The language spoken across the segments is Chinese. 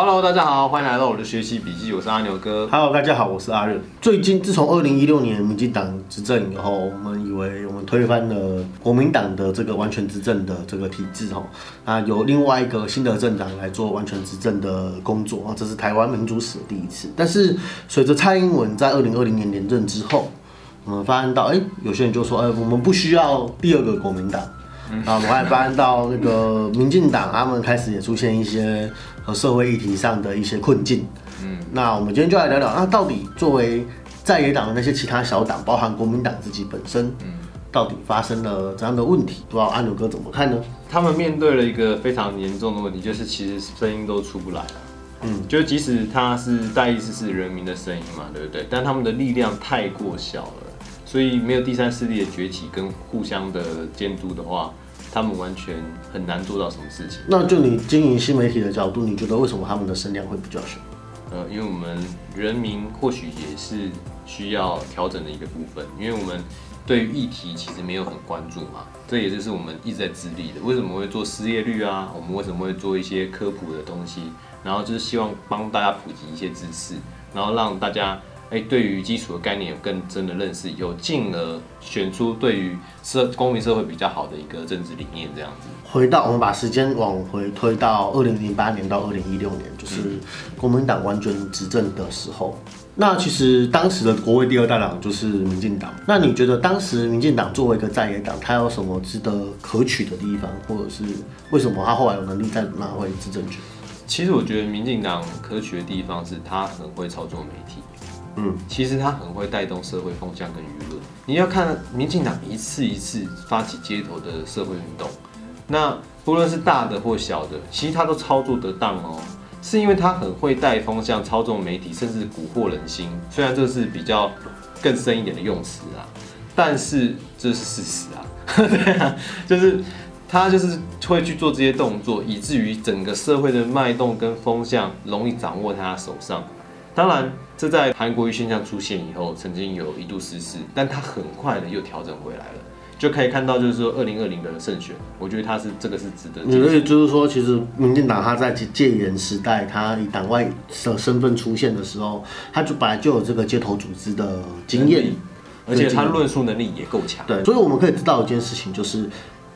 Hello，大家好，欢迎来到我的学习笔记，我是阿牛哥。Hello，大家好，我是阿任。最近自从二零一六年民进党执政以后，我们以为我们推翻了国民党的这个完全执政的这个体制哈，那有另外一个新的政党来做完全执政的工作啊，这是台湾民主史第一次。但是随着蔡英文在二零二零年连任之后，我们发现到，哎、有些人就说，哎、我们不需要第二个国民党。啊，我们还发现到那个民进党，他们开始也出现一些和社会议题上的一些困境。嗯，那我们今天就来聊聊，那到底作为在野党的那些其他小党，包含国民党自己本身，嗯，到底发生了怎样的问题？不知道阿牛哥怎么看呢？他们面对了一个非常严重的问题，就是其实声音都出不来了。嗯，就即使他是代意思是人民的声音嘛，对不对？但他们的力量太过小了，所以没有第三势力的崛起跟互相的监督的话，他们完全很难做到什么事情。那就你经营新媒体的角度，你觉得为什么他们的声量会比较小？呃，因为我们人民或许也是需要调整的一个部分，因为我们对于议题其实没有很关注嘛，这也就是我们一直在致力的。为什么会做失业率啊？我们为什么会做一些科普的东西？然后就是希望帮大家普及一些知识，然后让大家哎对于基础的概念有更深的认识，有进而选出对于社公民社会比较好的一个政治理念这样子。回到我们把时间往回推到二零零八年到二零一六年，就是国民党完全执政的时候。那其实当时的国会第二大党就是民进党。那你觉得当时民进党作为一个在野党，它有什么值得可取的地方，或者是为什么他后来有能力再拿回执政权？其实我觉得民进党可取的地方是他很会操作媒体。嗯，其实他很会带动社会风向跟舆论。你要看民进党一次一次发起街头的社会运动，那不论是大的或小的，其实他都操作得当哦。是因为他很会带风向、操纵媒体，甚至蛊惑人心。虽然这是比较更深一点的用词啊，但是这是事实啊。对啊，就是他就是会去做这些动作，以至于整个社会的脉动跟风向容易掌握在他手上。当然，这在韩国瑜现象出现以后，曾经有一度失势，但他很快的又调整回来了，就可以看到，就是说二零二零的胜选，我觉得他是这个是值得你的意思就是说，其实民进党他在戒严时代，他以党外的身份出现的时候，他就本来就有这个街头组织的经验，而且他论述能力也够强。对，所以我们可以知道一件事情，就是。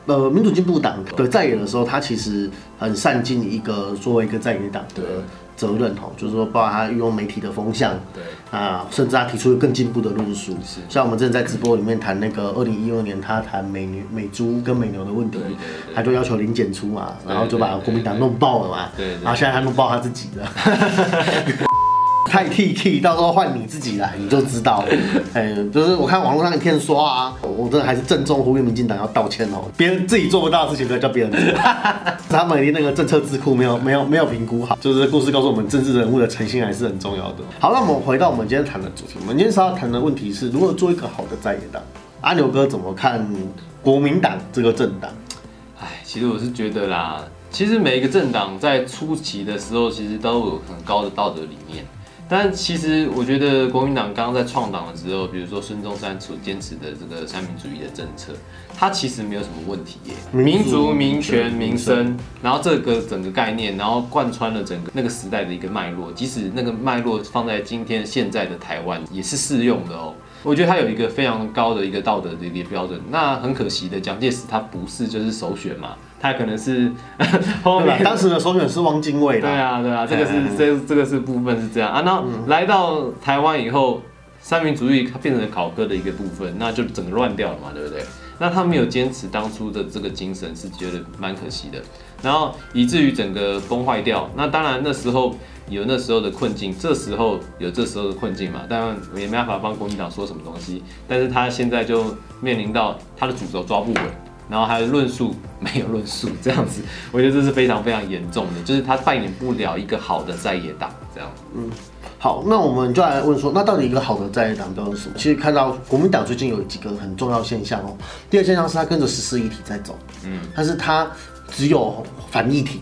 呃，民主进步党的在野的时候，他其实很善尽一个作为一个在野党的责任哈，就是说，包括他运用媒体的风向，对。啊，甚至他提出更进步的论述，是。像我们之前在直播里面谈那个二零一二年他谈美牛、美猪跟美牛的问题他就要求零检出嘛，然后就把国民党弄爆了嘛，对然后现在他弄爆他自己的。太 T K，到时候换你自己来，你就知道了。哎，就是我看网络上一片刷啊，我真的还是郑重呼吁民进党要道歉哦。别人自己做不到的事情，不要叫别人做。他们连那个政策智库没有没有没有评估好，就是故事告诉我们，政治人物的诚信还是很重要的。好，那我们回到我们今天谈的主题，我们今天是要谈的问题是如何做一个好的在野党。阿牛哥怎么看国民党这个政党？哎，其实我是觉得啦，其实每一个政党在初期的时候，其实都有很高的道德理念。但其实我觉得国民党刚刚在创党的时候，比如说孙中山所坚持的这个三民主义的政策，它其实没有什么问题耶。民族、民权、民生，然后这个整个概念，然后贯穿了整个那个时代的一个脉络，即使那个脉络放在今天现在的台湾也是适用的哦。我觉得他有一个非常高的一个道德的一个标准。那很可惜的，蒋介石他不是就是首选嘛，他可能是 后？面当时的首选是汪精卫的。对啊，对啊，这个是哎这这个是部分是这样啊。那来到台湾以后，三民主义它变成了考科的一个部分，那就整个乱掉了嘛，对不对？那他没有坚持当初的这个精神，是觉得蛮可惜的。然后以至于整个崩坏掉。那当然那时候有那时候的困境，这时候有这时候的困境嘛，当然也没办法帮国民党说什么东西。但是他现在就面临到他的主轴抓不稳。然后还有论述 没有论述这样子，我觉得这是非常非常严重的，就是他扮演不了一个好的在野党这样。嗯好，那我们就来问说，那到底一个好的在野党标是什么？其实看到国民党最近有几个很重要现象哦。第二个现象是他跟着十四议题在走，嗯，但是他只有反议题，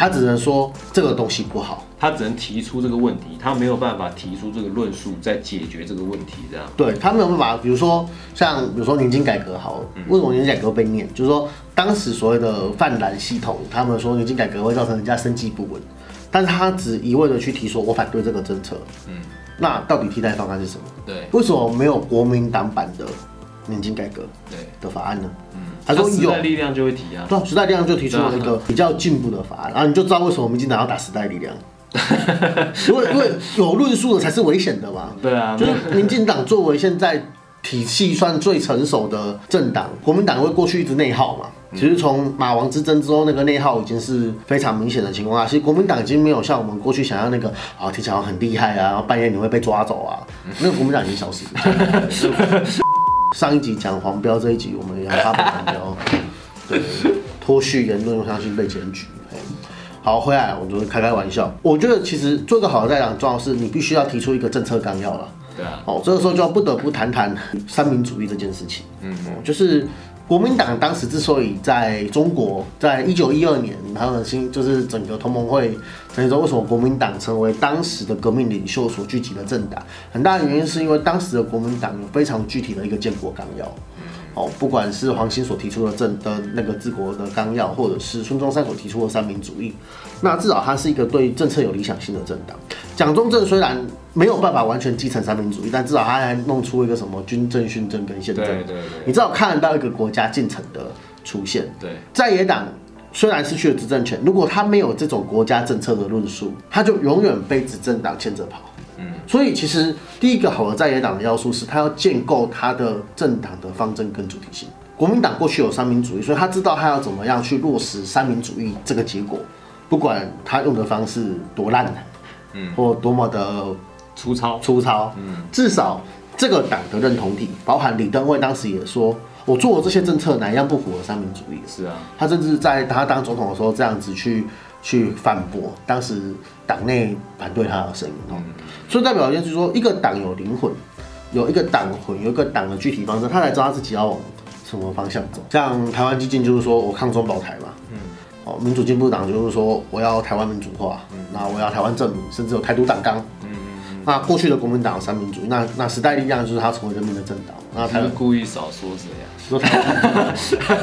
他只能说这个东西不好，他只能提出这个问题，他没有办法提出这个论述，再解决这个问题这样。对他没有办法，比如说像比如说年金改革好了，为什么年金改革被念？就是说当时所谓的泛蓝系统，他们说年金改革会造成人家生计不稳。但是他只一味的去提说我反对这个政策，嗯，那到底替代方案是什么？对为什么没有国民党版的年金改革对，的法案呢？嗯，他说有时代力量就会提啊，对啊，时代力量就提出了一个比较进步的法案，然后你就知道为什么民进党要打时代力量。因为因为有论述的才是危险的嘛。对啊，就是民进党作为现在体系算最成熟的政党，国民党因为过去一直内耗嘛。其实从马王之争之后，那个内耗已经是非常明显的情况下，其实国民党已经没有像我们过去想要那个啊，听起来很厉害啊，然后半夜你会被抓走啊，那个国民党已经消失了。上一集讲黄标，这一集我们也要发布黄标，对，脱序言论，我相信被检举。好，回来我就是开开玩笑。我觉得其实做一个好的在党，重要是你必须要提出一个政策纲要了。对啊，哦，这个时候就要不得不谈谈三民主义这件事情。嗯哦，就是国民党当时之所以在中国，在一九一二年，他们新就是整个同盟会成立之后，为什么国民党成为当时的革命领袖所聚集的政党？很大的原因是因为当时的国民党有非常具体的一个建国纲要。哦，不管是黄兴所提出的政的那个治国的纲要，或者是孙中山所提出的三民主义，那至少它是一个对政策有理想性的政党。蒋中正虽然没有办法完全继承三民主义，但至少他还弄出一个什么军政、训政跟宪政，对对对你至少看得到一个国家进程的出现。对，在野党虽然失去了执政权，如果他没有这种国家政策的论述，他就永远被执政党牵着跑。嗯，所以其实第一个好的在野党的要素是，他要建构他的政党的方针跟主体性。国民党过去有三民主义，所以他知道他要怎么样去落实三民主义这个结果，不管他用的方式多烂，嗯，或多么的粗糙，粗糙，嗯，至少这个党的认同体，包含李登辉当时也说，我做的这些政策哪一样不符合三民主义？是啊，他甚至在他当总统的时候这样子去去反驳当时党内反对他的声音哦，所以代表就是说，一个党有灵魂，有一个党魂，有一个党的具体方针，他才知道他自己要往什么方向走。像台湾基进就是说我抗中保台嘛，嗯，哦，民主进步党就是说我要台湾民主化，那我要台湾政府，甚至有台独党纲，嗯那过去的国民党有三民主义，那那时代力量就是他成为人民的政党，那台湾他是故意少说谁啊，说台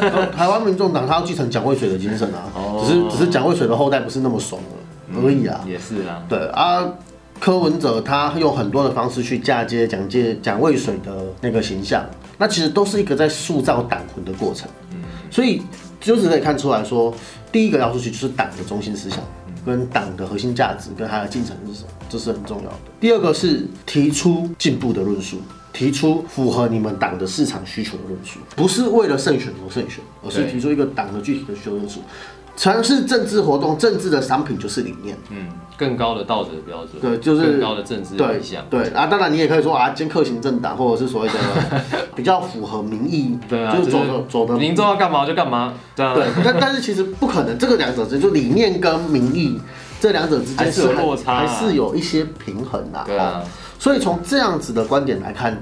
湾 台湾民众党，他要继承蒋渭水的精神啊，哦只是只是蒋渭水的后代不是那么怂了而已啊。也是啦，对啊，柯文哲他用很多的方式去嫁接蒋介蒋渭水的那个形象，那其实都是一个在塑造党魂的过程。所以就是可以看出来说，第一个要素其实就是党的中心思想。跟党的核心价值跟它的进程是什么，这是很重要的。第二个是提出进步的论述，提出符合你们党的市场需求的论述，不是为了胜选而胜选，而是提出一个党的具体的需求论述。城市政治活动，政治的商品就是理念。嗯，更高的道德标准，对就是更高的政治对理想，对啊，当然你也可以说啊，兼克行政党，或者是所谓的 比较符合民意，对啊，就是走就是的走的民众要干嘛就干嘛，对啊对，但但是其实不可能，这个两者之间就理念跟民意这两者之间还是有落差啊还是有一些平衡啊。对啊哦，所以从这样子的观点来看，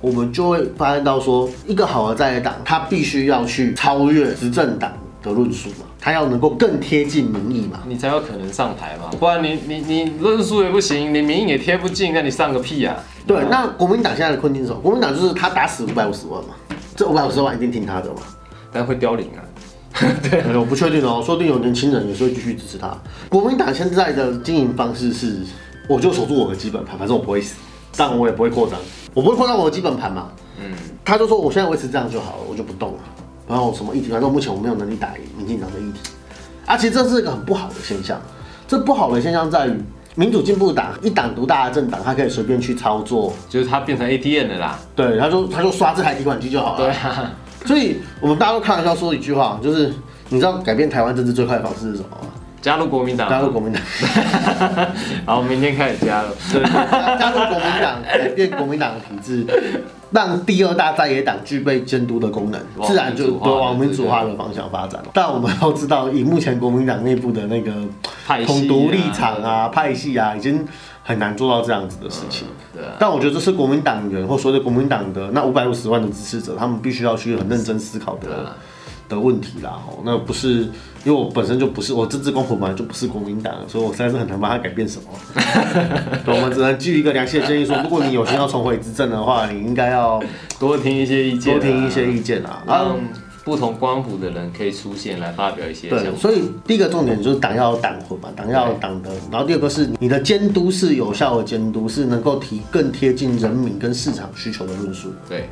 我们就会发现到说，一个好的在野党，他必须要去超越执政党的论述嘛，他要能够更贴近民意嘛。你才有可能上台嘛，不然你你你论述也不行，你民意也贴不进，那你上个屁啊！对，那国民党现在的困境是什么？国民党就是他打死五百五十万嘛，这五百五十万一定听他的嘛。但会凋零啊。对，我不确定哦，说不定有年轻人也是会继续支持他。国民党现在的经营方式是，我就守住我的基本盘，反正我不会死，但我也不会扩张，我不会扩张我的基本盘嘛。嗯，他就说我现在维持这样就好了，我就不动了。然后什么议题，反正目前我没有能力打赢民进党的议题。啊，其实这是一个很不好的现象。这不好的现象在于，民主进步党一党独大的政党，他可以随便去操作，就是它变成 ATM 的啦。对，他就他就刷这台提款机就好了。对啊，所以我们大家都开玩笑说一句话，就是你知道改变台湾政治最快的方式是什么吗？加入国民党，加入国民党，好，明天开始加入。对，加入国民党，改变国民党的体制，让第二大在野党具备监督的功能，自然就往民主化的方向发展。但我们要知道，以目前国民党内部的那个统独立场啊、派系啊，已经很难做到这样子的事情。对啊，但我觉得这是国民党员或所谓的国民党的那五百五十万的支持者，他们必须要去很认真思考的啊的问题啦。哦，那不是因为我本身就不是我政治光谱本来就不是国民党，所以我实在是很难帮他改变什么。对我们只能基于一个良心的建议说，如果你有心要重回执政的话，你应该要多听一些意见啊，多听一些意见啊。啊让不同光谱的人可以出现来发表一些想对，所以第一个重点就是党要有党魂嘛，党要有党的，然后第二个是你的监督是有效的监督，是能够提更贴近人民跟市场需求的论述。对。